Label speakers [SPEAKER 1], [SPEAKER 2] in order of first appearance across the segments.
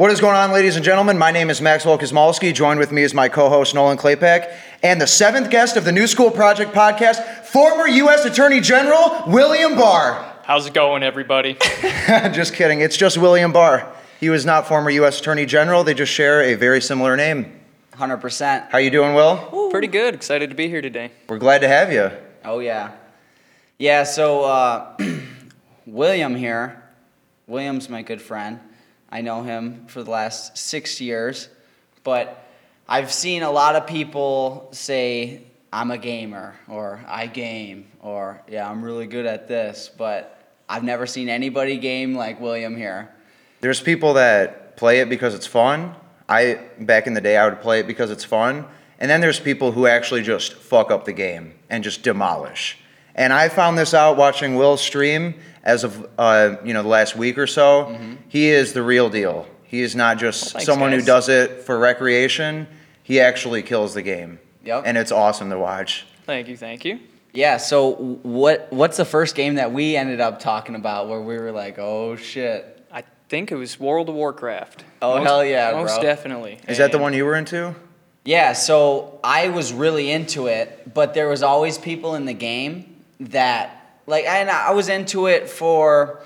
[SPEAKER 1] What is going on, ladies and gentlemen? My name is Maxwell Kosmalski. Joined with me is my co-host Nolan Claypack, and the seventh guest of the New School Project podcast, former U.S. Attorney General William Barr.
[SPEAKER 2] How's it going, everybody?
[SPEAKER 1] just kidding. It's just William Barr. He was not former U.S. Attorney General. They just share a very similar name.
[SPEAKER 3] 100%.
[SPEAKER 1] How you doing, Will?
[SPEAKER 2] Pretty good. Excited to be here today.
[SPEAKER 1] We're glad to have you.
[SPEAKER 3] Oh, yeah. Yeah, so uh, William here, William's my good friend. I know him for the last six years, but I've seen a lot of people say, I'm a gamer, or I game, or yeah, I'm really good at this, but I've never seen anybody game like William here.
[SPEAKER 1] There's people that play it because it's fun. I back in the day I would play it because it's fun. And then there's people who actually just fuck up the game and just demolish. And I found this out watching Will stream as of uh, you know the last week or so.
[SPEAKER 3] Mm-hmm.
[SPEAKER 1] He is the real deal. He is not just
[SPEAKER 2] thanks,
[SPEAKER 1] someone who does it for recreation. He actually kills the game.
[SPEAKER 3] Yep.
[SPEAKER 1] And it's awesome to watch.
[SPEAKER 2] Thank you, thank you.
[SPEAKER 3] Yeah, so what what's the first game that we ended up talking about where we were like, oh shit?
[SPEAKER 2] I think it was World of Warcraft.
[SPEAKER 3] Oh,
[SPEAKER 2] Most-
[SPEAKER 3] hell yeah,
[SPEAKER 2] Most
[SPEAKER 3] bro.
[SPEAKER 2] definitely.
[SPEAKER 1] Is that the one you were into?
[SPEAKER 3] Yeah, so I was really into it, but there was always people in the game that like I I was into it for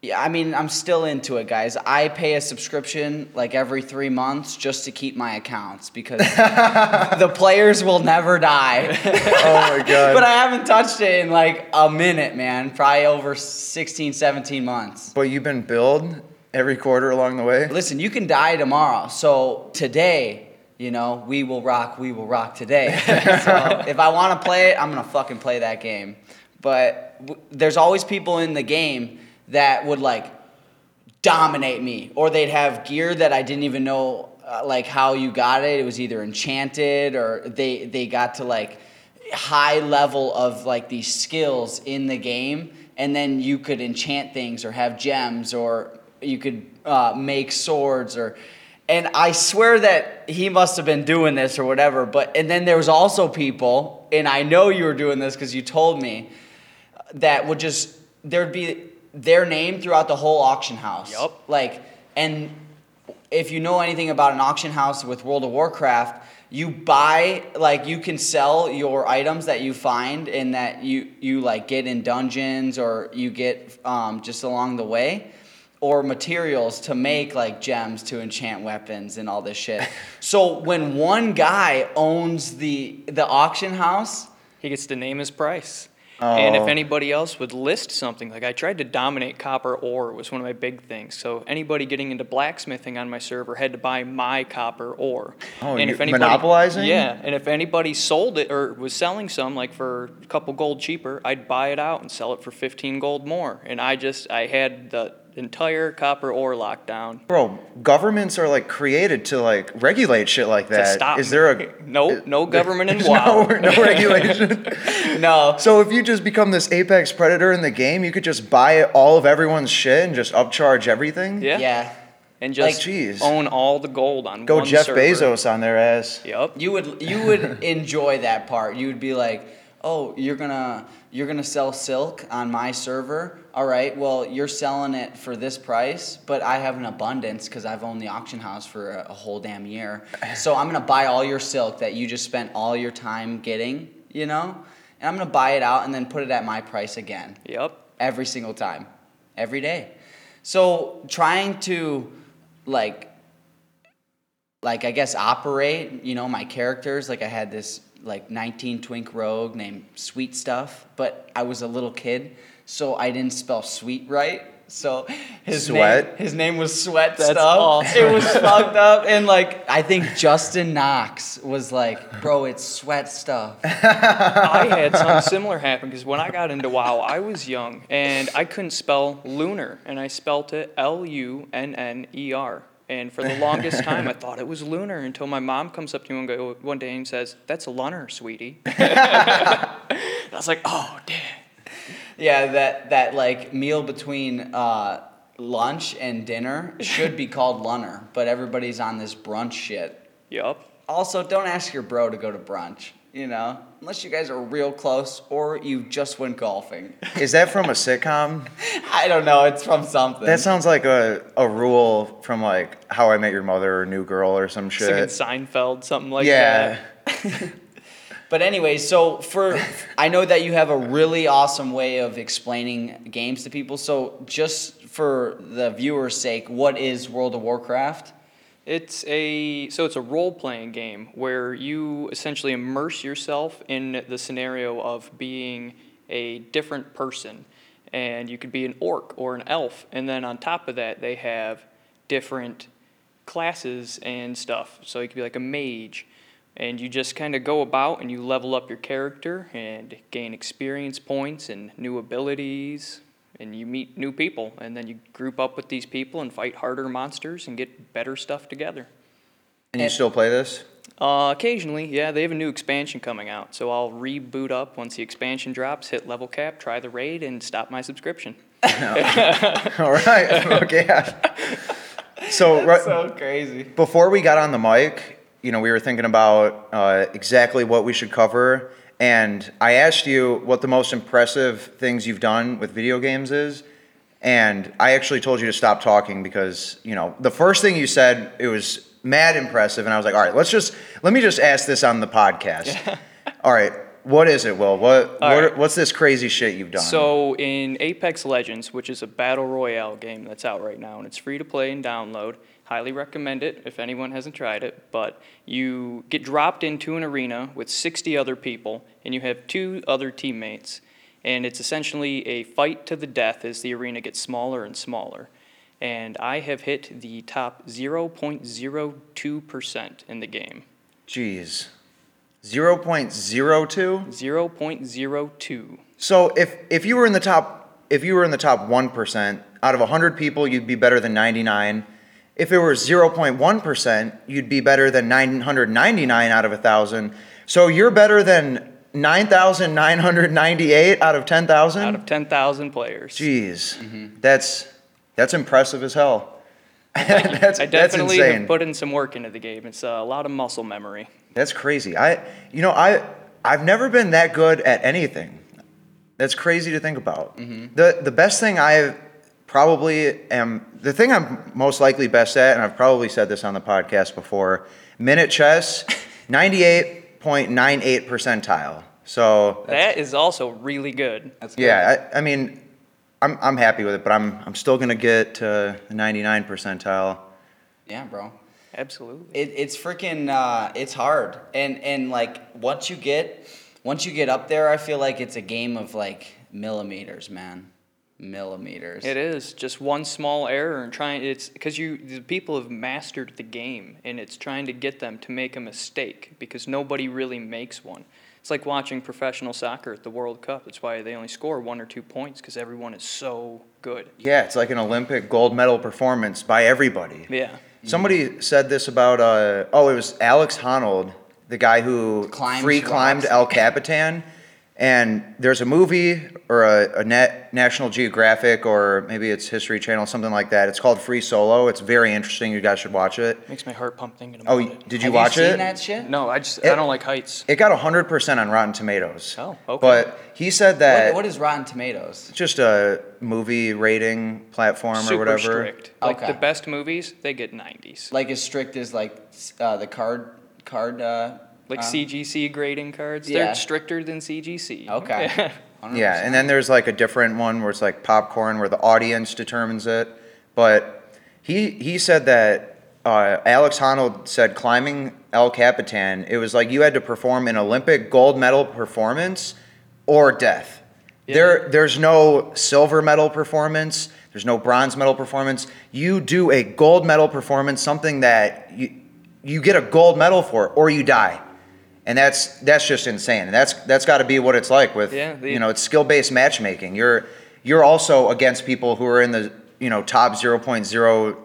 [SPEAKER 3] yeah, I mean, I'm still into it, guys. I pay a subscription like every 3 months just to keep my accounts because the players will never die.
[SPEAKER 1] Oh my god.
[SPEAKER 3] but I haven't touched it in like a minute, man. Probably over 16, 17 months.
[SPEAKER 1] but you've been billed every quarter along the way.
[SPEAKER 3] Listen, you can die tomorrow. So today, you know, we will rock, we will rock today. so if I want to play it, I'm going to fucking play that game. But w- there's always people in the game that would like dominate me or they'd have gear that I didn't even know uh, like how you got it. It was either enchanted or they they got to like high level of like these skills in the game and then you could enchant things or have gems or you could uh, make swords or and I swear that he must have been doing this or whatever but and then there was also people and I know you were doing this because you told me that would just there'd be their name throughout the whole auction house.
[SPEAKER 2] Yup.
[SPEAKER 3] Like, and if you know anything about an auction house with World of Warcraft, you buy like you can sell your items that you find and that you you like get in dungeons or you get um, just along the way or materials to make like gems to enchant weapons and all this shit. so when one guy owns the the auction house,
[SPEAKER 2] He gets to name his price. And if
[SPEAKER 1] Oh.
[SPEAKER 2] anybody else would list something, like I tried to dominate copper ore was one of my big things. So anybody getting into blacksmithing on my server had to buy my copper ore.
[SPEAKER 1] Oh,
[SPEAKER 2] and
[SPEAKER 1] you- monopolizing?
[SPEAKER 2] Yeah, and if anybody sold it or was selling some, like for a couple gold cheaper, I'd buy it out and sell it for 15 gold more. And I just, I had the entire copper ore locked down.
[SPEAKER 1] Bro, governments are like created to like regulate shit like
[SPEAKER 2] To
[SPEAKER 1] that.
[SPEAKER 2] stop
[SPEAKER 1] Is there a
[SPEAKER 2] no no government
[SPEAKER 1] There's
[SPEAKER 2] involved?
[SPEAKER 1] No, no regulation.
[SPEAKER 3] no,
[SPEAKER 1] so if you just become this apex predator in the game, you could just buy all of everyone's shit and just upcharge everything.
[SPEAKER 2] Yeah.
[SPEAKER 3] yeah.
[SPEAKER 2] and
[SPEAKER 3] Like,
[SPEAKER 2] just
[SPEAKER 1] jeez.
[SPEAKER 2] own all the gold on
[SPEAKER 1] Go
[SPEAKER 2] one
[SPEAKER 1] Jeff
[SPEAKER 2] server.
[SPEAKER 1] Bezos on their ass.
[SPEAKER 2] Yep.
[SPEAKER 3] You would you would enjoy that part. You would be like, "Oh, you're gonna you're gonna sell silk on my server. All right. Well, you're selling it for this price, but I have an abundance because I've owned the auction house for a, a whole damn year. So I'm gonna buy all your silk that you just spent all your time getting. You know, and I'm gonna buy it out and then put it at my price again
[SPEAKER 2] Yep.
[SPEAKER 3] every single time, every day. So trying to like like I guess operate, you know, my characters, like I had this like 19 twink rogue named Sweet Stuff, but I was a little kid, so I didn't spell sweet right. So his
[SPEAKER 1] Sweat?
[SPEAKER 3] name his name was Sweat
[SPEAKER 2] That's
[SPEAKER 3] Stuff.
[SPEAKER 2] awesome.
[SPEAKER 3] It was fucked up and like I think Justin Knox was like, "Bro, it's Sweat Stuff."
[SPEAKER 2] I had something similar happen because when I got into WoW, I was young and I couldn't spell lunar, and I spelt it L U N N E R. And for the longest time, I thought it was lunar until my mom comes up to me one, go, one day and says, "That's a lunner, sweetie." I was like, "Oh, damn."
[SPEAKER 3] Yeah, that that like meal between uh, lunch and dinner should be called lunner, but everybody's on this brunch shit.
[SPEAKER 2] Yup.
[SPEAKER 3] Also, don't ask your bro to go to brunch. you know, unless you guys are real close or you just went golfing.
[SPEAKER 1] Is that from a sitcom?
[SPEAKER 3] I don't know. It's from something.
[SPEAKER 1] That sounds like a, a rule from like How I Met Your Mother or New Girl or some
[SPEAKER 2] Singing
[SPEAKER 1] shit.
[SPEAKER 2] Seinfeld, something like
[SPEAKER 1] yeah.
[SPEAKER 2] that.
[SPEAKER 3] But anyway, so for I know that you have a really awesome way of explaining games to people. So just for the viewer's sake, what is World of Warcraft?
[SPEAKER 2] It's a so it's a role playing game where you essentially immerse yourself in the scenario of being a different person, and you could be an orc or an elf, and then on top of that they have different classes and stuff. So you could be like a mage, and you just kind of go about and you level up your character and gain experience points and new abilities and you meet new people and then you group up with these people and fight harder monsters and get better stuff together
[SPEAKER 1] And you still play this?
[SPEAKER 2] uh, occasionally yeah they have a new expansion coming out so i'll reboot up once the expansion drops hit level cap try the raid and stop my subscription
[SPEAKER 1] All right. okay. yeah. So, right,
[SPEAKER 3] So crazy.
[SPEAKER 1] before we got on the mic, you know, we were thinking about uh, exactly what we should cover, and I asked you what the most impressive things you've done with video games is, and I actually told you to stop talking because you know the first thing you said it was mad impressive, and I was like, all right, let's just let me just ask this on the podcast. all right, what is it, Will? What, what
[SPEAKER 2] right.
[SPEAKER 1] what's this crazy shit you've done?
[SPEAKER 2] So in Apex Legends, which is a battle royale game that's out right now, and it's free to play and download. Highly recommend it if anyone hasn't tried it. But you get dropped into an arena with 60 other people, and you have two other teammates, and it's essentially a fight to the death as the arena gets smaller and smaller. And I have hit the top 0.02% in the game.
[SPEAKER 1] Jeez, zero point zero two.
[SPEAKER 2] 0.02.
[SPEAKER 1] So if if you were in the top if you were in the top one percent out of hundred people, you'd be better than ninety nine. If it were zero point one percent, you'd be better than nine hundred ninety nine out of a thousand. So you're better than nine thousand nine hundred ninety eight out of 10,000?
[SPEAKER 2] Out of 10,000 players.
[SPEAKER 1] Jeez, that's that's impressive as hell. that's
[SPEAKER 2] I
[SPEAKER 1] that's
[SPEAKER 2] definitely
[SPEAKER 1] insane.
[SPEAKER 2] have put in some work into the game. It's uh, a lot of muscle memory.
[SPEAKER 1] That's crazy. I, you know, I, I've never been that good at anything. That's crazy to think about. The the best thing I probably am, the thing I'm most likely best at, and I've probably said this on the podcast before, minute chess, ninety-eight point nine eight percentile. So
[SPEAKER 2] that is also really good.
[SPEAKER 3] That's good.
[SPEAKER 1] yeah, I, I mean, I'm I'm happy with it, but I'm I'm still gonna get to the ninety-nine percentile.
[SPEAKER 3] Yeah, bro.
[SPEAKER 2] Absolutely.
[SPEAKER 3] It, it's freaking uh, it's hard and and like once you get once you get up there i feel like it's a game of like millimeters man millimeters
[SPEAKER 2] It is just one small error and trying. It's because you the people have mastered the game, and it's trying to get them to make a mistake because nobody really makes one. It's like watching professional soccer at the World Cup. That's why they only score one or two points because everyone is so good.
[SPEAKER 1] Yeah, it's like an Olympic gold medal performance by everybody.
[SPEAKER 2] Yeah.
[SPEAKER 1] Somebody said this about uh oh it was Alex Honnold, the guy who
[SPEAKER 3] Climbs
[SPEAKER 1] free climbed. El Capitan, and there's a movie or a, a net National Geographic or maybe it's History Channel something like that. It's called Free Solo. It's very interesting. You guys should watch it.
[SPEAKER 2] Makes my heart pump thinking about
[SPEAKER 1] Oh,
[SPEAKER 2] it.
[SPEAKER 1] did you
[SPEAKER 3] Have
[SPEAKER 1] watch
[SPEAKER 3] you seen
[SPEAKER 1] it?
[SPEAKER 3] that shit
[SPEAKER 2] No, I just
[SPEAKER 1] It-
[SPEAKER 2] I don't like heights.
[SPEAKER 1] It got 100% on Rotten Tomatoes.
[SPEAKER 2] Oh, okay.
[SPEAKER 1] But he said that
[SPEAKER 3] what, what is rotten tomatoes
[SPEAKER 1] it's just a movie rating platform
[SPEAKER 2] Super
[SPEAKER 1] or whatever.
[SPEAKER 2] strict. Like
[SPEAKER 3] Okay.
[SPEAKER 2] the best movies, they get 90s.
[SPEAKER 3] like as strict as like s- uh, the card card uh,
[SPEAKER 2] Like CGC grading cards,
[SPEAKER 3] yeah.
[SPEAKER 2] they're stricter than CGC.
[SPEAKER 3] okay
[SPEAKER 1] Yeah, and then there's like a different one where it's like popcorn, where the audience determines it. But he he said that uh, Alex Honnold said climbing El Capitan, it was like you had to perform an Olympic gold medal performance or death.
[SPEAKER 2] Yeah.
[SPEAKER 1] There there's no silver medal performance. There's no bronze medal performance. You do a gold medal performance, something that you you get a gold medal for, or you die. And that's that's just insane. And that's that's got to be what it's like with
[SPEAKER 2] Yeah, the-
[SPEAKER 1] you know it's skill based matchmaking. You're you're also against people who are in the you know top zero point zero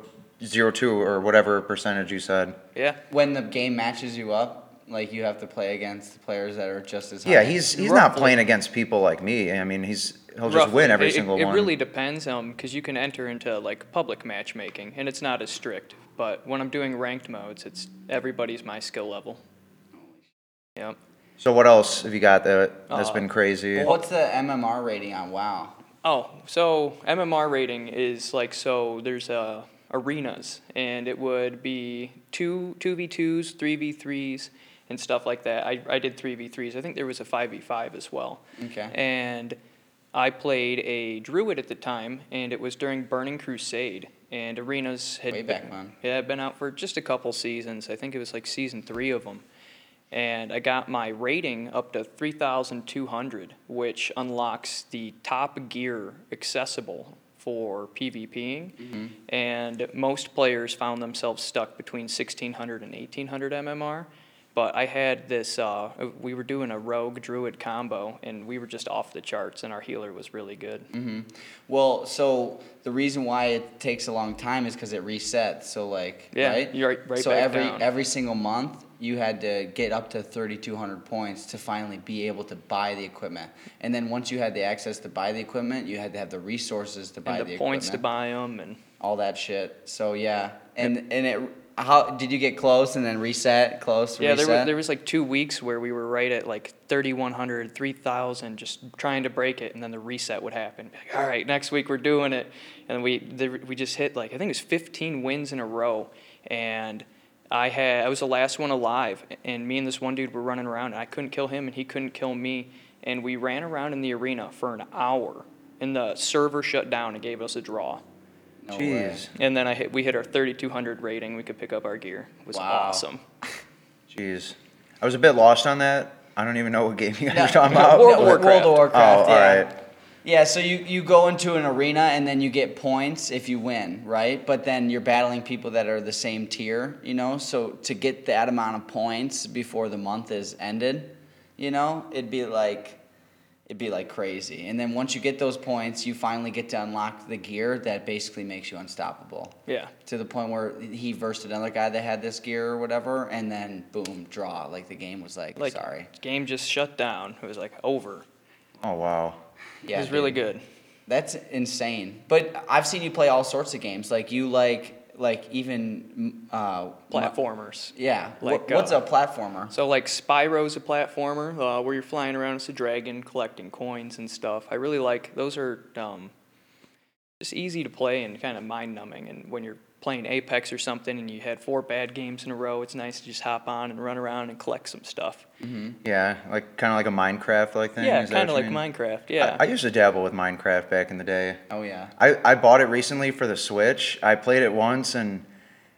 [SPEAKER 1] zero two or whatever percentage you said.
[SPEAKER 2] yeah.
[SPEAKER 3] when the game matches you up like you have to play against players that are just as high.
[SPEAKER 1] Yeah, he's he's not playing against people like me. I mean, he's he'll just
[SPEAKER 2] Roughly.
[SPEAKER 1] win every
[SPEAKER 2] It-
[SPEAKER 1] single
[SPEAKER 2] it,
[SPEAKER 1] one.
[SPEAKER 2] It really depends, um, because you can enter into like public matchmaking, and it's not as strict. But when I'm doing ranked modes, it's everybody's my skill level. Yep.
[SPEAKER 1] So what else have you got that that's
[SPEAKER 2] Uh,
[SPEAKER 1] been crazy?
[SPEAKER 3] Well, what's the MMR rating on WoW?
[SPEAKER 2] Oh, so MMR rating is like so. There's uh, arenas, and it would be two two v twos, three v threes, and stuff like that. I I did three v threes. I think there was a five v five as well.
[SPEAKER 3] Okay.
[SPEAKER 2] And I played a druid at the time, and it was during Burning Crusade. And arenas had
[SPEAKER 3] Way
[SPEAKER 2] been-
[SPEAKER 3] back when.
[SPEAKER 2] Yeah, had been out for just a couple seasons. I think it was like season three of them. And I got my rating up to 3,200, which unlocks the top gear accessible for PvPing.
[SPEAKER 3] Mm-hmm.
[SPEAKER 2] And most players found themselves stuck between 1,600 and 1,800 MMR. But I had this, uh, we were doing a rogue druid combo, and we were just off the charts, and our healer was really good.
[SPEAKER 3] Mm-hmm. Well, so the reason why it takes a long time is because it resets. So like,
[SPEAKER 2] Yeah,
[SPEAKER 3] right?
[SPEAKER 2] you're right- right
[SPEAKER 3] so every
[SPEAKER 2] down.
[SPEAKER 3] every single month you had to get up to 3,200 points to finally be able to buy the equipment. And then once you had the access to buy the equipment, you had to have the resources to buy
[SPEAKER 2] And
[SPEAKER 3] the,
[SPEAKER 2] the points to buy them, and
[SPEAKER 3] all that shit. So yeah, and and it. How did you get close and then reset? Close.
[SPEAKER 2] Yeah, there
[SPEAKER 3] reset?
[SPEAKER 2] was, there was like two weeks where we were right at like 3,100, 3,000, just trying to break it, and then the reset would happen. Like, All right, next week we're doing it, and we there, we just hit like I think it was 15 wins in a row, and I had I was the last one alive, and me and this one dude were running around, and I couldn't kill him, and he couldn't kill me, and we ran around in the arena for an hour, and the server shut down and gave us a draw.
[SPEAKER 3] No way.
[SPEAKER 1] Jeez,
[SPEAKER 2] And then I hit, we hit our 3,200 rating. We could pick up our gear. It was
[SPEAKER 3] Wow.
[SPEAKER 2] awesome.
[SPEAKER 1] jeez. I was a bit lost on that. I don't even know what game you guys
[SPEAKER 3] No,
[SPEAKER 1] are talking
[SPEAKER 3] no,
[SPEAKER 1] about.
[SPEAKER 2] World of
[SPEAKER 3] World of
[SPEAKER 2] Warcraft.
[SPEAKER 3] Warcraft.
[SPEAKER 1] Oh, all
[SPEAKER 3] yeah.
[SPEAKER 1] right.
[SPEAKER 3] Yeah, so you, you go into an arena and then you get points if you win, right? But then you're battling people that are the same tier, you know? So to get that amount of points before the month is ended, you know, it'd be like it'd be like crazy. And then once you get those points, you finally get to unlock the gear that basically makes you unstoppable.
[SPEAKER 2] Yeah.
[SPEAKER 3] To the point where he versed another guy that had this gear or whatever, and then boom, draw. Like the game was like,
[SPEAKER 2] Like,
[SPEAKER 3] sorry.
[SPEAKER 2] game just shut down. It was like over.
[SPEAKER 1] Oh wow.
[SPEAKER 3] Yeah,
[SPEAKER 2] it was really good.
[SPEAKER 3] That's insane. But I've seen you play all sorts of games. Like you like like even uh,
[SPEAKER 2] Platformers.
[SPEAKER 3] Yeah.
[SPEAKER 2] Like,
[SPEAKER 3] What- what's
[SPEAKER 2] uh,
[SPEAKER 3] a platformer?
[SPEAKER 2] So like Spyro's a platformer uh, where you're flying around as a dragon collecting coins and stuff. I really like those are um, just easy to play and kind of mind numbing. And when you're playing Apex or something and you had four bad games in a row, it's nice to just hop on and run around and collect some stuff. Mm-hmm.
[SPEAKER 1] Yeah, like kind of like a Minecraft like thing.
[SPEAKER 2] yeah,
[SPEAKER 1] is
[SPEAKER 2] kind of like
[SPEAKER 1] mean?
[SPEAKER 2] Minecraft. Yeah.
[SPEAKER 1] I, I used to dabble with Minecraft back in the day.
[SPEAKER 3] Oh yeah.
[SPEAKER 1] I, I bought it recently for the Switch. I played it once and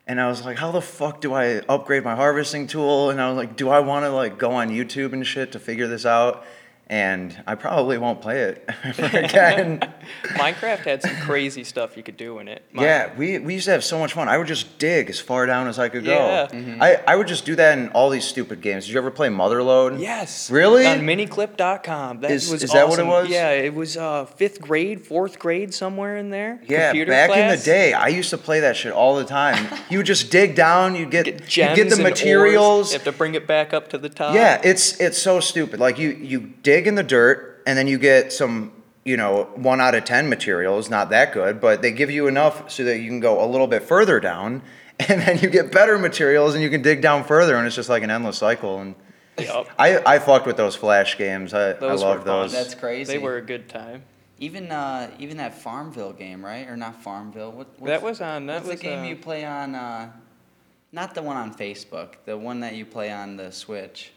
[SPEAKER 1] and I was like, how the fuck do I upgrade my harvesting tool? And I was like, do I want to like go on YouTube and shit to figure this out? And I probably won't play it ever again.
[SPEAKER 2] Minecraft had some crazy stuff you could do in it. Mi-
[SPEAKER 1] yeah, we, we used to have so much fun. I would just dig as far down as I could go.
[SPEAKER 2] Yeah.
[SPEAKER 1] I, I would just do that in all these stupid games. Did you ever play Motherload?
[SPEAKER 2] Yes.
[SPEAKER 1] Really?
[SPEAKER 2] On miniclip.com. That
[SPEAKER 1] Is-
[SPEAKER 2] was
[SPEAKER 1] is that what it was?
[SPEAKER 2] Yeah, it was uh, fifth grade, fourth grade, somewhere in there.
[SPEAKER 1] Yeah,
[SPEAKER 2] Computer
[SPEAKER 1] back in the day, I used to play that shit all the time. you would just dig down, you get,
[SPEAKER 2] Get
[SPEAKER 1] you
[SPEAKER 2] gems
[SPEAKER 1] get the
[SPEAKER 2] and ores.
[SPEAKER 1] materials.
[SPEAKER 2] You have to bring it back up to the top.
[SPEAKER 1] Yeah, it's it's so stupid. Like you you dig in the dirt and then you get some you know one out of ten materials, not that good, but they give you enough so that you can go a little bit further down, and then you get better materials and you can dig down further, and it's just like an endless cycle. And
[SPEAKER 2] Yup.
[SPEAKER 1] I I fucked with those flash games. I
[SPEAKER 2] Those
[SPEAKER 1] I
[SPEAKER 2] were
[SPEAKER 1] love
[SPEAKER 2] fun.
[SPEAKER 1] those.
[SPEAKER 3] That's crazy.
[SPEAKER 2] They were a good time.
[SPEAKER 3] even uh, even that Farmville game, right? Or not Farmville? What, what's,
[SPEAKER 2] That was on. That
[SPEAKER 3] what's
[SPEAKER 2] was
[SPEAKER 3] the game
[SPEAKER 2] uh,
[SPEAKER 3] you play on? Uh, not the one on Facebook. The one that you play on the Switch.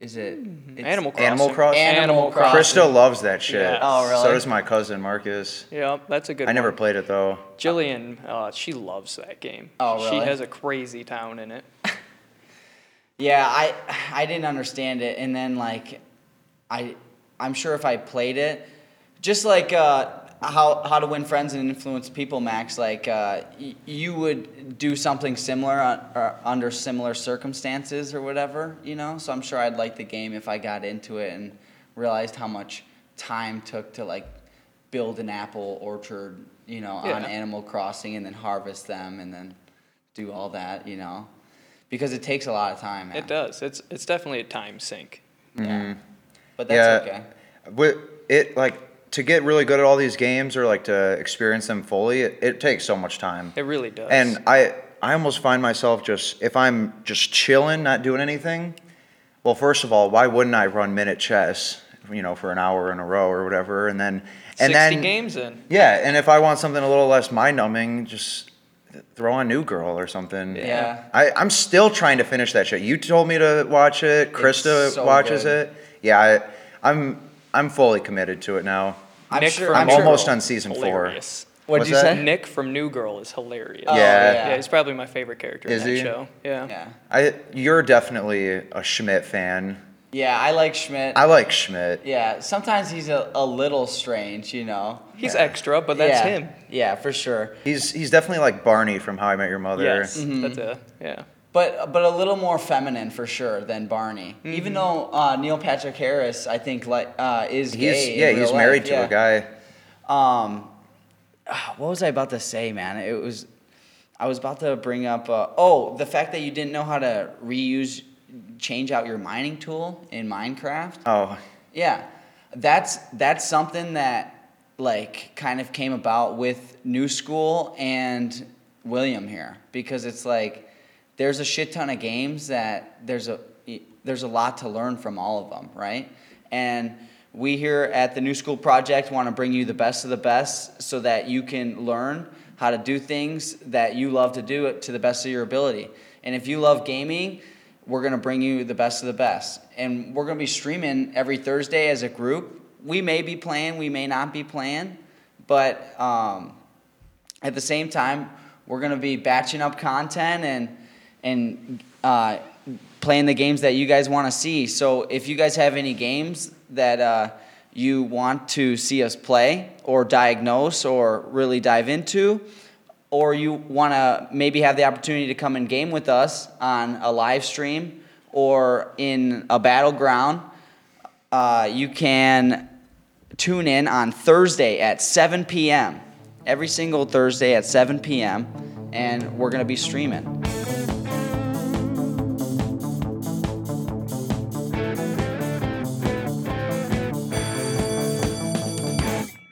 [SPEAKER 3] Is it? it's-
[SPEAKER 2] Hmm. Animal Crossing.
[SPEAKER 1] Animal Crossing?
[SPEAKER 3] Animal Crossing.
[SPEAKER 1] Krista loves that shit.
[SPEAKER 2] Yeah.
[SPEAKER 3] Oh, really?
[SPEAKER 1] So does my cousin Marcus.
[SPEAKER 2] Yeah, that's a good.
[SPEAKER 1] I never played it though.
[SPEAKER 2] Jillian, uh, she loves that game.
[SPEAKER 3] Oh, really?
[SPEAKER 2] She has a crazy town in it.
[SPEAKER 3] Yeah, I I didn't understand it, and then like, I I'm sure if I played it, just like uh, how how to win friends and influence people, Max. Like uh, y- you would do something similar on, or under similar circumstances or whatever, you know. So I'm sure I'd like the game if I got into it and realized how much time took to like build an apple orchard, you know, on Animal Crossing, and then harvest them, and then do all that, you know. Because it takes a lot of time. Man.
[SPEAKER 2] It does. It's it's definitely a time sink.
[SPEAKER 3] Yeah. But that's okay.
[SPEAKER 1] With it like to get really good at all these games or like to experience them fully, it, it takes so much time.
[SPEAKER 2] It really does.
[SPEAKER 1] And I I almost find myself just if I'm just chilling, not doing anything, Well, first of all, why wouldn't I run minute chess, you know, for an hour in a row or whatever, and then and
[SPEAKER 2] 60
[SPEAKER 1] then
[SPEAKER 2] games in.
[SPEAKER 1] yeah, and if I want something a little less mind numbing, just throw on New Girl or something.
[SPEAKER 3] Yeah.
[SPEAKER 1] I, I'm still trying to finish that shit. You told me to watch it. Krista
[SPEAKER 3] so
[SPEAKER 1] watches
[SPEAKER 3] good.
[SPEAKER 1] it. Yeah, I, I'm I'm fully committed to it now.
[SPEAKER 3] I'm
[SPEAKER 2] Nick
[SPEAKER 3] sure.
[SPEAKER 2] from
[SPEAKER 1] I'm
[SPEAKER 2] New
[SPEAKER 3] sure-
[SPEAKER 1] almost
[SPEAKER 2] Girl,
[SPEAKER 1] on season four.
[SPEAKER 2] hilarious.
[SPEAKER 3] What'd
[SPEAKER 1] What's
[SPEAKER 3] you
[SPEAKER 1] that?
[SPEAKER 3] say?
[SPEAKER 2] Nick from New Girl is hilarious.
[SPEAKER 3] Oh,
[SPEAKER 1] Yeah.
[SPEAKER 2] Yeah, he's probably my favorite character
[SPEAKER 1] Is
[SPEAKER 2] in that
[SPEAKER 1] he?
[SPEAKER 2] show. Yeah.
[SPEAKER 3] Yeah.
[SPEAKER 1] I you're definitely a Schmidt fan.
[SPEAKER 3] Yeah, I like Schmidt.
[SPEAKER 1] I like Schmidt.
[SPEAKER 3] yeah, sometimes he's a, a little strange, you know.
[SPEAKER 2] He's
[SPEAKER 1] Yeah.
[SPEAKER 2] extra, but that's
[SPEAKER 3] yeah.
[SPEAKER 2] him.
[SPEAKER 3] Yeah, for sure.
[SPEAKER 1] He's he's definitely like Barney from How I Met Your Mother.
[SPEAKER 2] Yes,
[SPEAKER 3] Mm-hmm.
[SPEAKER 2] that's a yeah.
[SPEAKER 3] But but a little more feminine for sure than Barney.
[SPEAKER 1] Mm-hmm.
[SPEAKER 3] Even though uh, Neil Patrick Harris, I think like uh, is
[SPEAKER 1] He's yeah, he's
[SPEAKER 3] life,
[SPEAKER 1] married to
[SPEAKER 3] yeah.
[SPEAKER 1] a guy.
[SPEAKER 3] Um, ah, what was I about to say, man? It was, I was about to bring up. Uh, oh, the fact that you didn't know how to reuse, change out your mining tool in Minecraft.
[SPEAKER 1] Oh,
[SPEAKER 3] Yeah, that's that's something that like kind of came about with New School and William here because it's like there's a shit ton of games that there's a there's a lot to learn from all of them, right? And we here at the New School Project want to bring you the best of the best so that you can learn how to do things that you love to do to the best of your ability. And if you love gaming, we're going to bring you the best of the best. And we're going to be streaming every Thursday as a group. We may be playing, we may not be playing, but um, at the same time, we're going to be batching up content and and uh, playing the games that you guys want to see. So if you guys have any games that uh, you want to see us play or diagnose or really dive into, or you want to maybe have the opportunity to come and game with us on a live stream or in a battleground, uh, you can tune in on Thursday at 7 p.m. Every single Thursday at 7 p.m. And we're going to be streaming.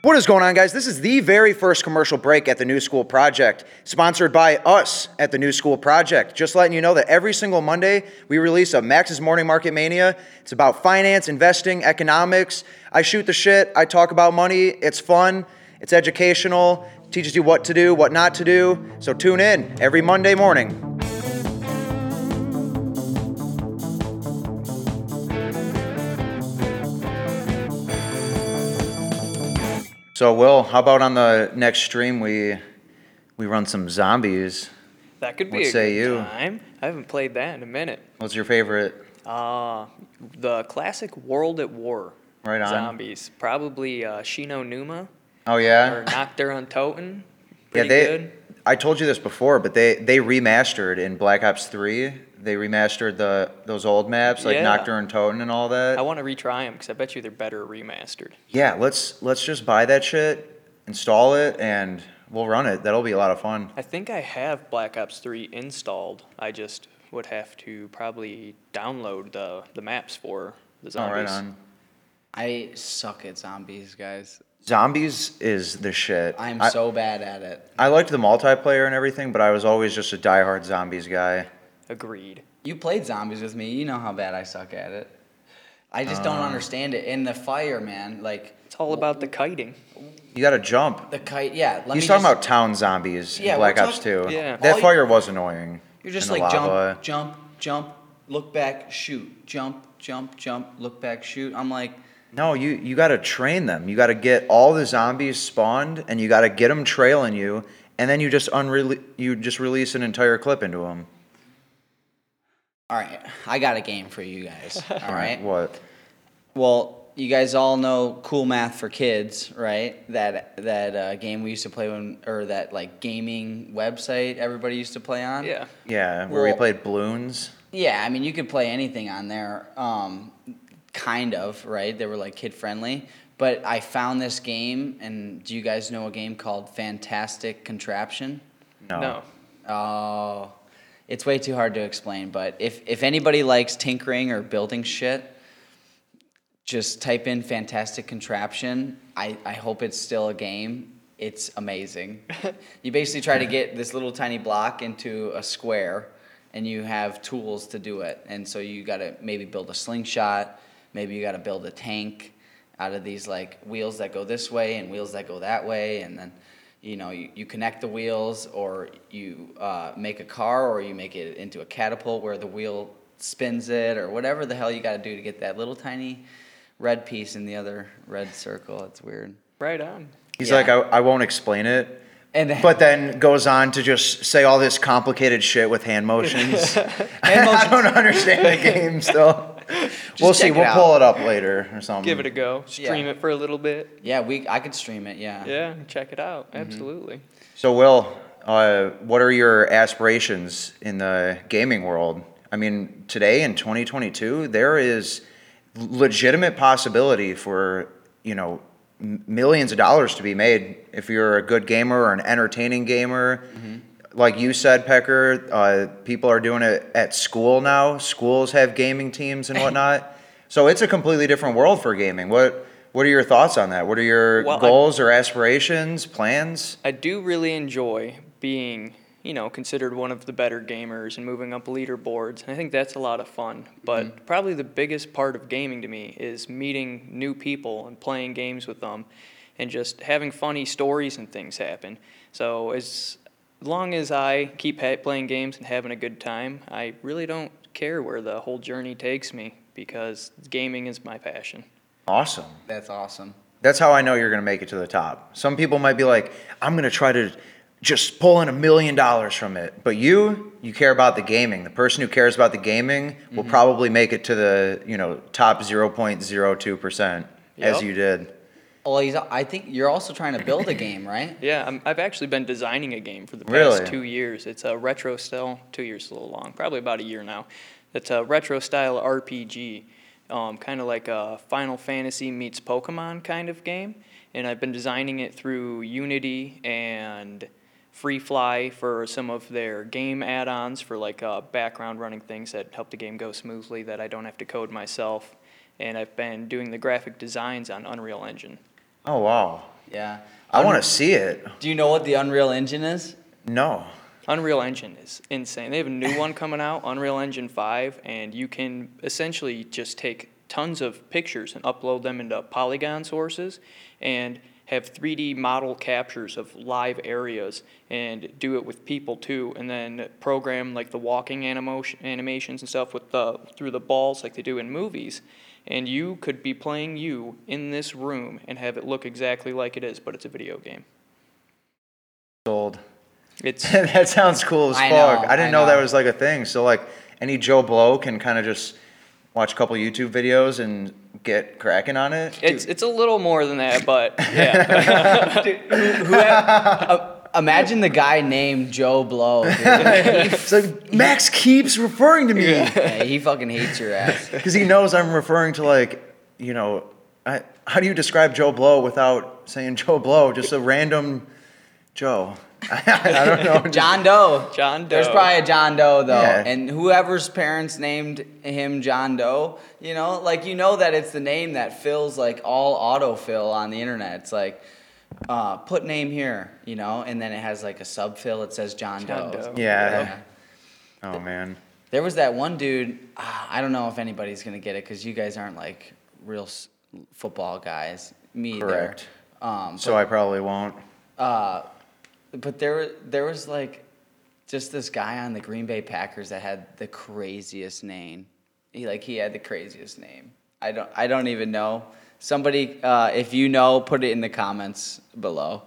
[SPEAKER 1] What is going on, guys? This is the very first commercial break at the New School Project, sponsored by us at the New School Project. Just letting you know that every single Monday we release a Max's Morning Market Mania. It's about finance, investing, economics. I shoot the shit, I talk about money. It's fun, it's educational, teaches you what to do, what not to do. So tune in every Monday morning. So, Will, how about on the next stream we we run some zombies?
[SPEAKER 2] That could be
[SPEAKER 1] What
[SPEAKER 2] a
[SPEAKER 1] say
[SPEAKER 2] good
[SPEAKER 1] you?
[SPEAKER 2] time. I haven't played that in a minute.
[SPEAKER 1] What's your favorite?
[SPEAKER 2] Uh, the classic World at War.
[SPEAKER 1] Right on.
[SPEAKER 2] Zombies. Probably uh, Shi No Numa
[SPEAKER 1] Oh yeah,
[SPEAKER 2] Nacht der Untoten.
[SPEAKER 1] yeah. They.
[SPEAKER 2] good.
[SPEAKER 1] I told you this before, but they they remastered in Black Ops Three. They remastered the those old maps like
[SPEAKER 2] Yeah.
[SPEAKER 1] Nacht der Untoten and all that.
[SPEAKER 2] I want to retry them because I bet you they're better remastered.
[SPEAKER 1] Yeah, let's let's just buy that shit, install it, and we'll run it. That'll be a lot of fun.
[SPEAKER 2] I think I have Black Ops 3 installed. I just would have to probably download the, the maps for the zombies.
[SPEAKER 1] right on.
[SPEAKER 3] I suck at zombies, guys.
[SPEAKER 1] Zombies is the shit.
[SPEAKER 3] I'm
[SPEAKER 1] I,
[SPEAKER 3] so bad at it.
[SPEAKER 1] I liked the multiplayer and everything, but I was always just a diehard zombies guy.
[SPEAKER 2] Agreed.
[SPEAKER 3] You played zombies with me. You know how bad I suck at it. I just don't
[SPEAKER 1] Uh.
[SPEAKER 3] understand it. In the fire, man, like
[SPEAKER 2] It's all about the kiting.
[SPEAKER 1] You got to jump.
[SPEAKER 3] the kite. Yeah, let
[SPEAKER 1] He's
[SPEAKER 3] me
[SPEAKER 1] talking
[SPEAKER 3] just-
[SPEAKER 1] about town zombies
[SPEAKER 3] Yeah,
[SPEAKER 1] in
[SPEAKER 3] we're
[SPEAKER 1] Black Ops
[SPEAKER 3] talk-
[SPEAKER 1] 2.
[SPEAKER 2] Yeah.
[SPEAKER 1] That
[SPEAKER 3] All you-
[SPEAKER 1] fire was annoying.
[SPEAKER 3] You're just
[SPEAKER 1] in the
[SPEAKER 3] like
[SPEAKER 1] lava.
[SPEAKER 3] jump, jump, jump, look back, shoot, jump, jump, jump, look back, shoot. I'm like,
[SPEAKER 1] No, you, you got to train them. You got to get all the zombies spawned, and you got to get them trailing you, and then you just unrele- you just release an entire clip into them.
[SPEAKER 3] All right, I got a game for you guys. All right.
[SPEAKER 1] What?
[SPEAKER 3] Well, you guys all know Cool Math for Kids, right? That that uh, game we used to play when, or that like gaming website everybody used to play on.
[SPEAKER 2] Yeah.
[SPEAKER 1] Yeah, where we
[SPEAKER 3] Well-
[SPEAKER 1] played balloons.
[SPEAKER 3] Yeah, I mean, you could play anything on there, um, kind of, right? They were like kid friendly. But I found this game, and do you guys know a game called Fantastic Contraption?
[SPEAKER 1] No.
[SPEAKER 2] No.
[SPEAKER 3] Oh, it's way too hard to explain. But if, if anybody likes tinkering or building shit, just type in Fantastic Contraption. I, I hope it's still a game. It's amazing. you basically try to get this little tiny block into a square, and you have tools to do it. And so you got to maybe build a slingshot, maybe you got to build a tank out of these like wheels that go this way and wheels that go that way, and then you know you, you connect the wheels or you uh, make a car or you make it into a catapult where the wheel spins it or whatever the hell you got to do to get that little tiny red piece in the other red circle. It's weird.
[SPEAKER 2] Right on.
[SPEAKER 1] He's
[SPEAKER 3] Yeah.
[SPEAKER 1] like, I, I won't explain it.
[SPEAKER 3] And then-
[SPEAKER 1] but then goes on to just say all this complicated shit with hand motions.
[SPEAKER 3] Hand
[SPEAKER 1] I
[SPEAKER 3] motions-
[SPEAKER 1] don't understand the game still. We'll see. We'll
[SPEAKER 3] out.
[SPEAKER 1] pull it up later or something.
[SPEAKER 2] Give it a go. Stream
[SPEAKER 3] Yeah.
[SPEAKER 2] it for a little bit.
[SPEAKER 3] Yeah, we I could stream it. Yeah.
[SPEAKER 2] Yeah, check it out. Absolutely.
[SPEAKER 1] So, Will, uh, what are your aspirations in the gaming world? I mean, today in 2022, there is legitimate possibility for you know millions of dollars to be made if you're a good gamer or an entertaining gamer. Like you said, Pecker, uh, people are doing it at school now. Schools have gaming teams and whatnot. so it's a completely different world for gaming. What What are your thoughts on that? What are your
[SPEAKER 2] Well, I-
[SPEAKER 1] goals or aspirations, plans?
[SPEAKER 2] I do really enjoy being, you know, considered one of the better gamers and moving up leaderboards. And I think that's a lot of fun. But probably the biggest part of gaming to me is meeting new people and playing games with them and just having funny stories and things happen. So as long as I keep ha- playing games and having a good time, I really don't care where the whole journey takes me because gaming is my passion.
[SPEAKER 1] Awesome.
[SPEAKER 3] That's awesome.
[SPEAKER 1] That's how I know you're going to make it to the top. Some people might be like, I'm going to try to just pull in a million dollars from it. But you, you care about the gaming. The person who cares about the gaming will
[SPEAKER 2] Mm-hmm.
[SPEAKER 1] probably make it to the, you know, top 0.02% as you did.
[SPEAKER 3] Well, he's, I think you're also trying to build a game, right?
[SPEAKER 2] Yeah, I'm, I've actually been designing a game for the past
[SPEAKER 1] Really?
[SPEAKER 2] two years. It's a retro style, two years is a little long, probably about a year now. It's a retro style RPG, um, kind of like a Final Fantasy meets Pokemon kind of game. And I've been designing it through Unity and FreeFly for some of their game add-ons for like uh, background running things that help the game go smoothly that I don't have to code myself. And I've been doing the graphic designs on Unreal Engine.
[SPEAKER 1] Oh, wow.
[SPEAKER 3] Yeah.
[SPEAKER 1] I want to see it.
[SPEAKER 3] Do you know what the Unreal Engine is?
[SPEAKER 1] No.
[SPEAKER 2] Unreal Engine is insane. They have a new one coming out, Unreal Engine 5, and you can essentially just take tons of pictures and upload them into Polygon sources and have 3D model captures of live areas and do it with people too and then program like the walking animation animations and stuff with the through the balls like they do in movies and you could be playing you in this room and have it look exactly like it is but it's a video game.
[SPEAKER 1] Sold.
[SPEAKER 2] It's
[SPEAKER 1] that sounds cool as
[SPEAKER 3] I
[SPEAKER 1] fuck.
[SPEAKER 3] know,
[SPEAKER 1] I didn't
[SPEAKER 3] I
[SPEAKER 1] know. that was like a thing. So, like, any Joe Blow can kind of just watch a couple YouTube videos and get cracking on it.
[SPEAKER 2] It's it's a little more than that, but yeah.
[SPEAKER 3] Who had, uh, imagine the guy named Joe Blow.
[SPEAKER 1] It's like Max keeps referring to me
[SPEAKER 3] Yeah, he fucking hates your ass.
[SPEAKER 1] because he knows I'm referring to like you know. I, how do you describe Joe Blow without saying Joe Blow? Just a random Joe. I don't know.
[SPEAKER 3] John Doe.
[SPEAKER 2] John Doe.
[SPEAKER 3] There's probably a John Doe though,
[SPEAKER 1] Yeah.
[SPEAKER 3] and whoever's parents named him John Doe, you know, like you know that it's the name that fills like all autofill on the internet. It's like, uh, put name here, you know, and then it has like a subfill. It says John,
[SPEAKER 2] John
[SPEAKER 3] Doe.
[SPEAKER 2] Doe.
[SPEAKER 1] Yeah. Oh man.
[SPEAKER 3] There was that one dude. ah, I don't know if anybody's gonna get it because you guys aren't like real s- football guys. Me either.
[SPEAKER 1] Correct.
[SPEAKER 3] Um,
[SPEAKER 1] So I probably won't.
[SPEAKER 3] uh, but there, there was like just this guy on the Green Bay Packers that had the craziest name. He like he had the craziest name. I don't, I don't even know. Somebody, uh, if you know, put it in the comments below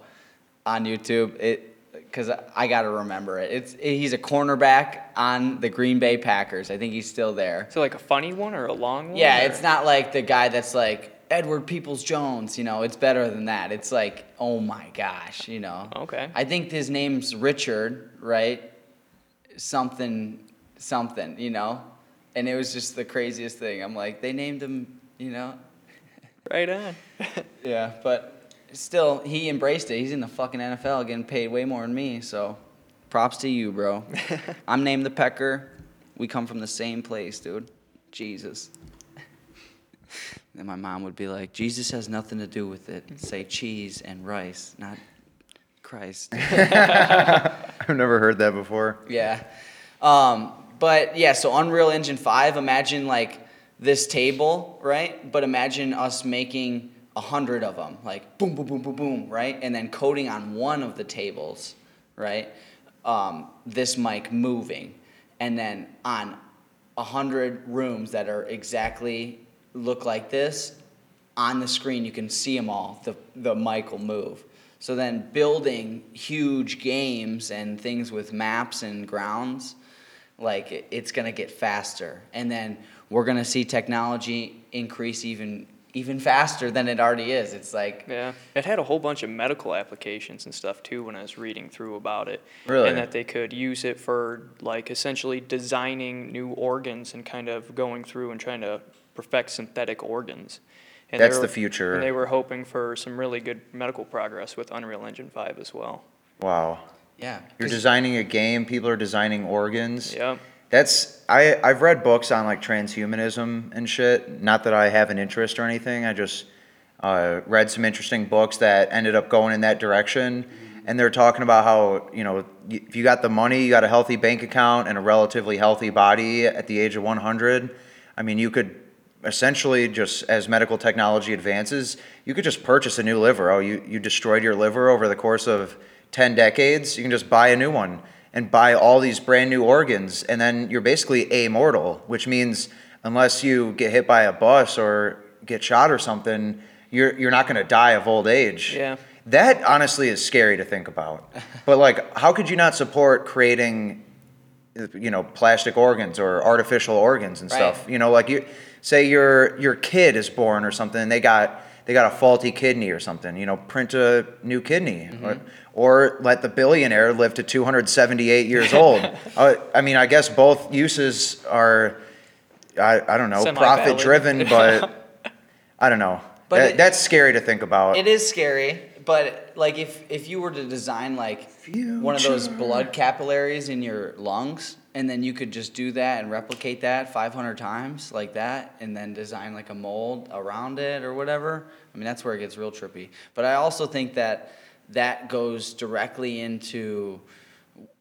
[SPEAKER 3] on YouTube. It because I got to remember it. It's he's a cornerback on the Green Bay Packers. I think he's still there.
[SPEAKER 2] So like a funny one or a long one?
[SPEAKER 3] Yeah,
[SPEAKER 2] or-
[SPEAKER 3] it's not like the guy that's like Edward Peoples Jones, you know, it's better than that. It's like, oh my gosh, you know.
[SPEAKER 2] Okay.
[SPEAKER 3] I think his name's Richard, right? Something, something, you know? And it was just the craziest thing. I'm like, they named him, you know?
[SPEAKER 2] Right on.
[SPEAKER 3] Yeah, but still, he embraced it. He's in the fucking NFL getting paid way more than me, so props to you, bro. I'm named the Pecker. We come from the same place, dude. Jesus. Then my mom would be like, Jesus has nothing to do with it. Say cheese and rice, not Christ.
[SPEAKER 1] I've never heard that before.
[SPEAKER 3] yeah. Um, but yeah, so Unreal Engine 5, imagine like this table, right? But imagine us making a hundred of them, like boom, boom, boom, boom, boom, right? And then coding on one of the tables, right? Um, this mic moving. And then on a hundred rooms that are exactly look like this, on the screen you can see them all. The, the mic will move. So then building huge games and things with maps and grounds, like it's gonna get faster. And then we're gonna see technology increase even even faster than it already is. It's like
[SPEAKER 2] Yeah, it had a whole bunch of medical applications and stuff too when I was reading through about it.
[SPEAKER 1] Really?
[SPEAKER 2] And that they could use it for like essentially designing new organs and kind of going through and trying to perfect synthetic organs. And
[SPEAKER 1] That's
[SPEAKER 2] were-
[SPEAKER 1] the future.
[SPEAKER 2] And they were hoping for some really good medical progress with Unreal Engine 5 as well.
[SPEAKER 1] Wow.
[SPEAKER 3] yeah.
[SPEAKER 1] You're designing a game, people are designing organs.
[SPEAKER 2] Yep.
[SPEAKER 1] That's I I've read books on like transhumanism and shit. Not that I have an interest or anything. I just uh, read some interesting books that ended up going in that direction. And they're talking about how you know if you got the money, you got a healthy bank account and a relatively healthy body at the age of 100. I mean, you could essentially just as medical technology advances, you could just purchase a new liver. Oh, you you destroyed your liver over the course of 10 decades. You can just buy a new one and buy all these brand new organs, and then you're basically amortal, which means unless you get hit by a bus or get shot or something, you're you're not going to die of old age.
[SPEAKER 2] Yeah.
[SPEAKER 1] That honestly is scary to think about. But like, how could you not support creating, you know, plastic organs or artificial organs and stuff?
[SPEAKER 3] Right.
[SPEAKER 1] You know, like you say your your kid is born or something, and they got they got a faulty kidney or something. You know, print a new kidney, mm-hmm. or, or let the billionaire live to 278 years old. uh, I mean, I guess both uses are, I, I don't know, profit driven, but I don't know.
[SPEAKER 3] But
[SPEAKER 1] That-
[SPEAKER 3] it-
[SPEAKER 1] that's scary to think about.
[SPEAKER 3] It is scary, but like if if you were to design like one of those blood capillaries in your lungs, and then you could just do that and replicate that 500 times like that, and then design like a mold around it or whatever. I mean, that's where it gets real trippy. But I also think that that goes directly into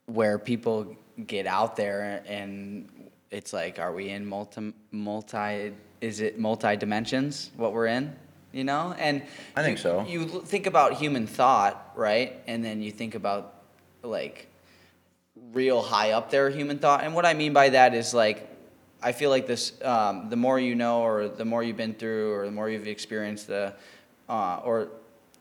[SPEAKER 3] where people get out there and it's like are we in multi multi is it multi dimensions what we're in you know? And
[SPEAKER 1] I think
[SPEAKER 3] you-
[SPEAKER 1] so.
[SPEAKER 3] you think about human thought right? And then you think about like real high up there human thought. And what i mean by that is like i feel like this um, the more you know or the more you've been through or the more you've experienced the uh, or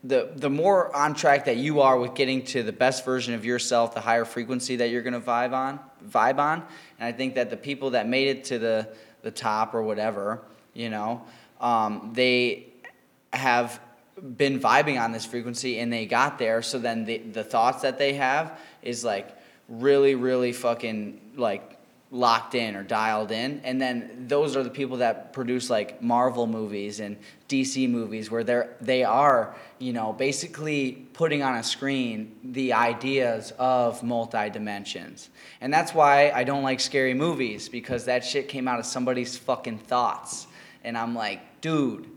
[SPEAKER 3] the the more on track that you are with getting to the best version of yourself, the higher frequency that you're gonna vibe on, vibe on, and I think that the people that made it to the the top or whatever, you know, um, they have been vibing on this frequency and they got there. So then the the thoughts that they have is like really really fucking like locked in or dialed in. And then those are the people that produce like marvel movies and dc movies where they're they are you know basically putting on a screen the ideas of multi dimensions and that's why i don't like scary movies because that shit came out of somebody's fucking thoughts. And i'm like dude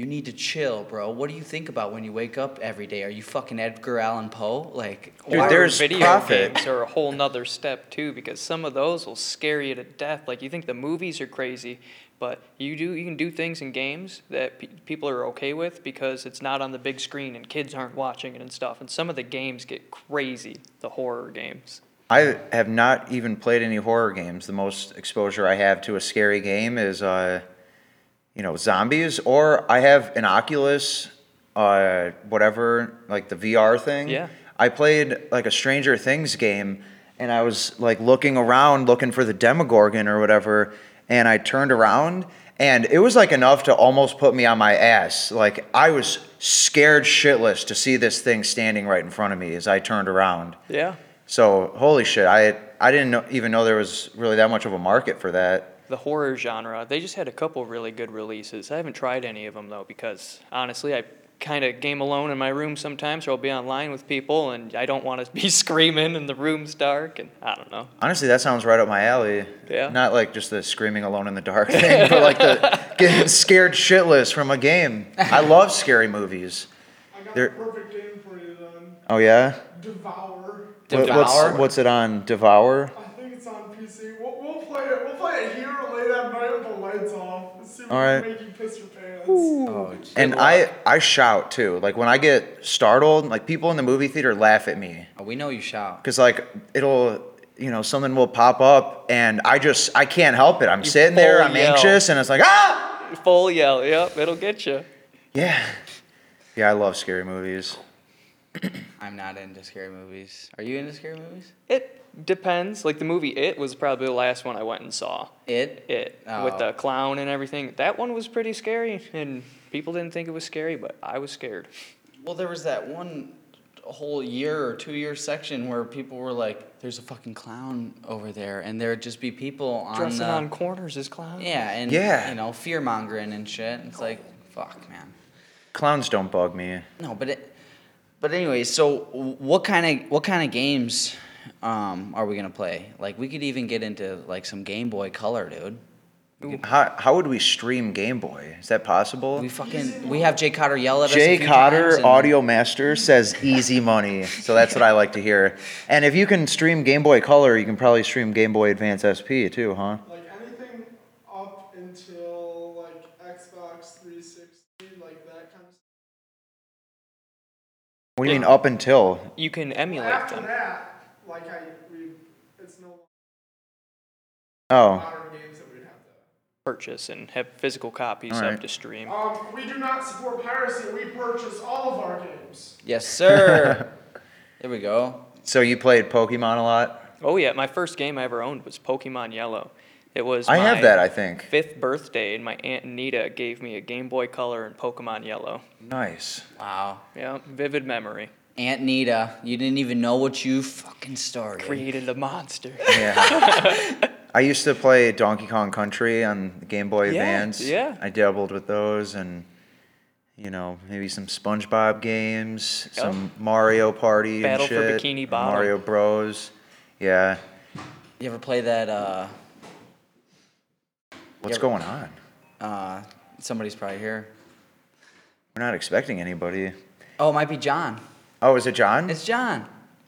[SPEAKER 3] you need to chill, bro. What do you think about when you wake up every day? Are you fucking Edgar Allan Poe? Like,
[SPEAKER 1] Dude, there's
[SPEAKER 2] video
[SPEAKER 1] profit.
[SPEAKER 2] games are a whole nother step too because some of those will scare you to death. Like you think the movies are crazy, but you do you can do things in games that pe- people are okay with because it's not on the big screen and kids aren't watching it and stuff. And some of the games get crazy, the horror games.
[SPEAKER 1] I have not even played any horror games. The most exposure I have to a scary game is, uh, you know, zombies, or I have an Oculus, uh, whatever, like the VR thing.
[SPEAKER 2] Yeah.
[SPEAKER 1] I played like a Stranger Things game, and I was like looking around, looking for the Demogorgon or whatever, and I turned around, and it was like enough to almost put me on my ass. Like I was scared shitless to see this thing standing right in front of me as I turned around.
[SPEAKER 2] Yeah.
[SPEAKER 1] So holy shit, I I didn't know, even know there was really that much of a market for that.
[SPEAKER 2] The horror genre, they just had a couple really good releases. I haven't tried any of them though because honestly, I kind of game alone in my room sometimes, or I'll be online with people, and I don't want to be screaming and the room's dark, and I don't know.
[SPEAKER 1] Honestly, that sounds right up my alley.
[SPEAKER 2] Yeah.
[SPEAKER 1] Not like just the screaming alone in the dark thing, but like the getting scared shitless from a game. I love scary movies.
[SPEAKER 4] I got
[SPEAKER 1] There-
[SPEAKER 4] the perfect game for you then.
[SPEAKER 1] Oh yeah.
[SPEAKER 4] Devour.
[SPEAKER 1] What-
[SPEAKER 3] Devour?
[SPEAKER 1] What's what's it on? Devour.
[SPEAKER 4] I think it's on PC. We'll, we'll play it. We'll play it here late at night with the lights off. Let's see if
[SPEAKER 1] All
[SPEAKER 4] we
[SPEAKER 1] right.
[SPEAKER 4] can make you piss your pants.
[SPEAKER 3] Oh,
[SPEAKER 1] And I, I shout too. Like when I get startled, like people in the movie theater laugh at me.
[SPEAKER 3] oh, we know you shout.
[SPEAKER 1] Cause like it'll, you know, something will pop up and I just, I can't help it. I'm sitting there,
[SPEAKER 2] full
[SPEAKER 1] I'm
[SPEAKER 2] yell.
[SPEAKER 1] anxious and it's like, ah!
[SPEAKER 2] Full yell. Yep, it'll get you.
[SPEAKER 1] Yeah. Yeah, I love scary movies.
[SPEAKER 3] I'm not into scary movies. Are you into scary movies?
[SPEAKER 2] It depends. Like the movie It was probably the last one I went and saw.
[SPEAKER 3] It.
[SPEAKER 2] It
[SPEAKER 3] Oh.
[SPEAKER 2] with the oh. clown and everything. That one was pretty scary, and people didn't think it was scary, but I was scared.
[SPEAKER 3] Well, there was that one whole year or two year section where people were like, "There's a fucking clown over there," and there'd just be people on
[SPEAKER 2] Dressing
[SPEAKER 3] the,
[SPEAKER 2] on corners as clowns.
[SPEAKER 3] yeah, and
[SPEAKER 1] Yeah.
[SPEAKER 3] you know, fear mongering and shit. It's like, fuck, man.
[SPEAKER 1] Clowns don't bug me.
[SPEAKER 3] No, but it, but anyway, so what kind of what kind of games um, are we gonna play? Like, we could even get into like some Game Boy Color, dude.
[SPEAKER 1] How, how would we stream Game Boy? Is that possible?
[SPEAKER 3] We fucking we have Jay Cotter yell at us.
[SPEAKER 1] Jay
[SPEAKER 3] a few
[SPEAKER 1] Cotter,
[SPEAKER 3] times and-
[SPEAKER 1] audio master, says easy money. So that's what I like to hear. And if you can stream Game Boy Color, you can probably stream Game Boy Advance SP too, huh?
[SPEAKER 4] Like anything up until like Xbox 360, like that kind of stuff.
[SPEAKER 1] What do you mean up until?
[SPEAKER 2] You can emulate
[SPEAKER 4] After
[SPEAKER 2] them.
[SPEAKER 4] that, like I, we, it's no
[SPEAKER 1] Oh,
[SPEAKER 4] modern games that we'd have to.
[SPEAKER 2] Purchase and have physical copies
[SPEAKER 1] Alright.
[SPEAKER 2] up to stream.
[SPEAKER 4] Um, we do not support piracy. We purchase all of our games.
[SPEAKER 3] Yes, sir. there we go.
[SPEAKER 1] so you played Pokemon a lot?
[SPEAKER 2] Oh yeah, my first game I ever owned was Pokemon Yellow. It was
[SPEAKER 1] I have
[SPEAKER 2] my
[SPEAKER 1] that, I think.
[SPEAKER 2] fifth birthday, and my aunt Nita gave me a Game Boy Color and Pokemon Yellow.
[SPEAKER 1] Nice.
[SPEAKER 3] Wow.
[SPEAKER 2] Yeah, vivid memory.
[SPEAKER 3] Aunt Nita, you didn't even know what you fucking started.
[SPEAKER 2] Created a monster.
[SPEAKER 1] Yeah. I used to play Donkey Kong Country on the Game Boy
[SPEAKER 2] Yeah,
[SPEAKER 1] Advance.
[SPEAKER 2] yeah.
[SPEAKER 1] I dabbled with those and you know, maybe some SpongeBob games, some Mario Party
[SPEAKER 2] Battle
[SPEAKER 1] and
[SPEAKER 2] for. Bikini Bottom.
[SPEAKER 1] Mario Bros. Yeah.
[SPEAKER 3] You ever play that? Uh,
[SPEAKER 1] What's
[SPEAKER 3] Yeah.
[SPEAKER 1] going on?
[SPEAKER 3] uh, somebody's probably here.
[SPEAKER 1] We're not expecting anybody.
[SPEAKER 3] Oh, it might be John.
[SPEAKER 1] Oh, is it John?
[SPEAKER 3] It's John.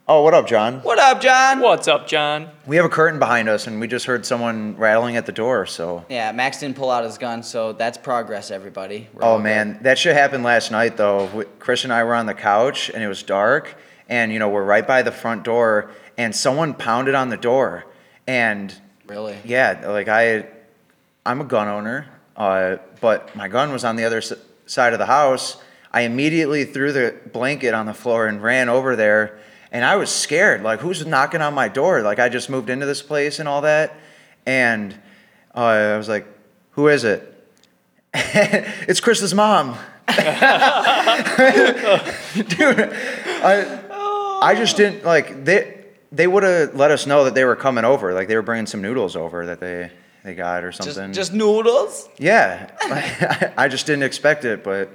[SPEAKER 1] oh, what up, John?
[SPEAKER 3] What up, John?
[SPEAKER 2] What's up, John?
[SPEAKER 1] We have a curtain behind us and we just heard someone rattling at the door, so
[SPEAKER 3] Yeah, Max didn't pull out his gun, so that's progress, everybody. We're
[SPEAKER 1] Oh
[SPEAKER 3] all
[SPEAKER 1] man, that shit happened last night though. W- Chris and I were on the couch and it was dark, and you know we're right by the front door, and someone pounded on the door, and.
[SPEAKER 3] Really?
[SPEAKER 1] yeah, like I, I'm a gun owner, uh, but my gun was on the other s- side of the house. I immediately threw the blanket on the floor and ran over there, and I was scared. Like who's knocking on my door? Like I just moved into this place and all that, and uh, I was like, who is it? it's Chris's mom. Dude, I, I just didn't like they they would have let us know that they were coming over, like they were bringing some noodles over that they they got or
[SPEAKER 3] Just,
[SPEAKER 1] something.
[SPEAKER 3] just noodles?
[SPEAKER 1] yeah, I, I just didn't expect it, but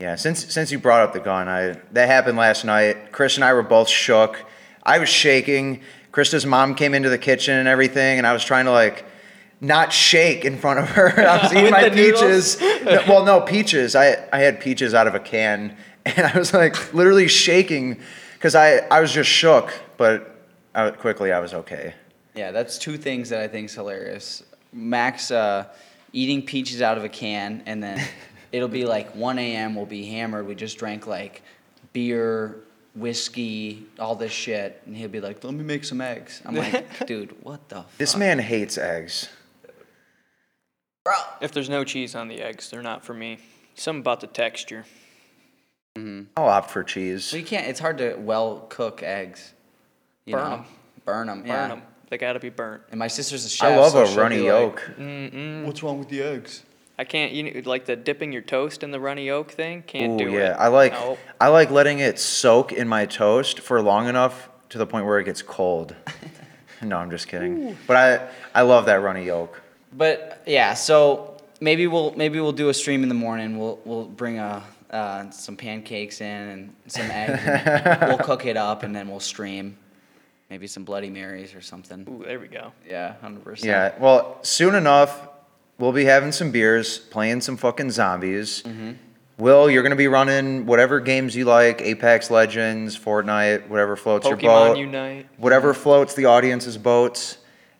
[SPEAKER 1] yeah, since since you brought up the gun, I that happened last night. Chris and I were both shook. I was shaking. Krista's mom came into the kitchen and everything, and I was trying to like not shake in front of her. I was eating my peaches. No, well, no peaches. I I had peaches out of a can, and I was like literally shaking because I I was just shook, but I, quickly I was okay.
[SPEAKER 3] Yeah, that's two things that I think is hilarious. Max uh, eating peaches out of a can, and then it'll be like 1 a.m. We'll be hammered. We just drank like beer, whiskey, all this shit, and he'll be like, "Let me make some eggs." I'm like, "Dude, what the?"
[SPEAKER 1] This
[SPEAKER 3] fuck?
[SPEAKER 1] man hates eggs.
[SPEAKER 3] bro.
[SPEAKER 2] If there's no cheese on the eggs, they're not for me. Something about the texture. Mm-hmm.
[SPEAKER 1] I'll opt for cheese.
[SPEAKER 3] Well, you can't. It's hard to well cook eggs. You
[SPEAKER 2] Burn
[SPEAKER 3] know?
[SPEAKER 2] 'em.
[SPEAKER 3] Burn them.
[SPEAKER 2] Burn
[SPEAKER 3] yeah.
[SPEAKER 2] them. They gotta be burnt.
[SPEAKER 3] And my sister's a chef.
[SPEAKER 1] I love
[SPEAKER 3] so
[SPEAKER 1] a runny yolk.
[SPEAKER 3] Like, What's wrong with the eggs?
[SPEAKER 2] I can't. You know, like the dipping your toast in the runny yolk thing. Can't
[SPEAKER 1] Ooh,
[SPEAKER 2] do
[SPEAKER 1] yeah.
[SPEAKER 2] it.
[SPEAKER 1] I like
[SPEAKER 2] Nope.
[SPEAKER 1] I like letting it soak in my toast for long enough to the point where it gets cold. no, I'm just kidding. But I I love that runny yolk.
[SPEAKER 3] But yeah, so maybe we'll maybe we'll do a stream in the morning. We'll we'll bring a uh, some pancakes in and some eggs. and we'll cook it up and then we'll stream. Maybe some Bloody Marys or something.
[SPEAKER 2] Ooh, there we go.
[SPEAKER 3] Yeah, hundred percent.
[SPEAKER 1] Yeah. Well, soon enough, we'll be having some beers, playing some fucking zombies.
[SPEAKER 3] Mm-hmm.
[SPEAKER 1] Will, you're gonna be running whatever games you like, Apex Legends, Fortnite, whatever floats your
[SPEAKER 2] Pokemon
[SPEAKER 1] boat.
[SPEAKER 2] Unite.
[SPEAKER 1] whatever floats the audience's boats.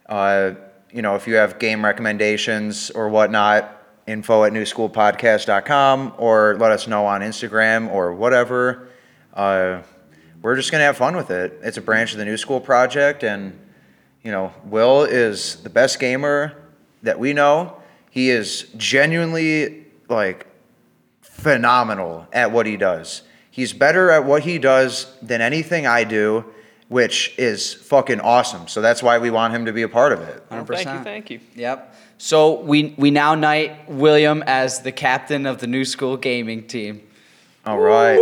[SPEAKER 1] Uh, you know, if you have game recommendations or whatnot, info at newschoolpodcast.com or let us know on Instagram or whatever. Uh, we're just going to have fun with it. It's a branch of the New School Project, and, you know, Will is the best gamer that we know. He is genuinely, like, phenomenal at what he does. He's better at what he does than anything I do, which is fucking awesome. So that's why we want him to be a part of it.
[SPEAKER 2] Well, thank you, thank you.
[SPEAKER 3] Yep. So we we now knight William as the captain of the new school gaming team.
[SPEAKER 1] All right.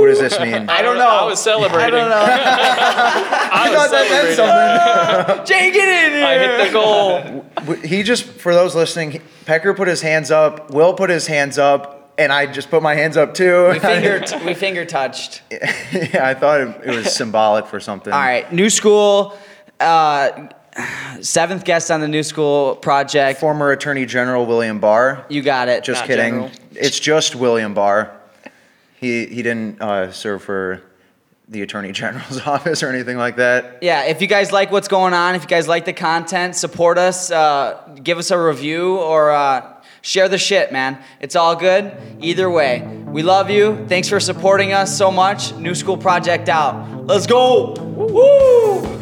[SPEAKER 1] What does this mean?
[SPEAKER 3] I don't know.
[SPEAKER 2] I was celebrating.
[SPEAKER 3] I don't know.
[SPEAKER 2] I I was celebrating.
[SPEAKER 3] Jay, get in here.
[SPEAKER 2] I hit the goal.
[SPEAKER 1] He just, for those listening, Pecker put his hands up, Will put his hands up, and I just put my hands up too.
[SPEAKER 3] We finger we finger touched.
[SPEAKER 1] yeah, I thought it, it was symbolic for something.
[SPEAKER 3] All right, new school. Uh, seventh guest on the new school project.
[SPEAKER 1] Former Attorney General William Barr.
[SPEAKER 3] You got it.
[SPEAKER 1] Just
[SPEAKER 2] Not
[SPEAKER 1] kidding.
[SPEAKER 2] general.
[SPEAKER 1] It's just William Barr. He he didn't uh, serve for the Attorney General's office or anything like that.
[SPEAKER 3] Yeah, if you guys like what's going on, if you guys like the content, support us, uh, give us a review, or uh, share the shit, man. It's all good. Either way, we love you. Thanks for supporting us so much. New School Project out. Let's go. Woo!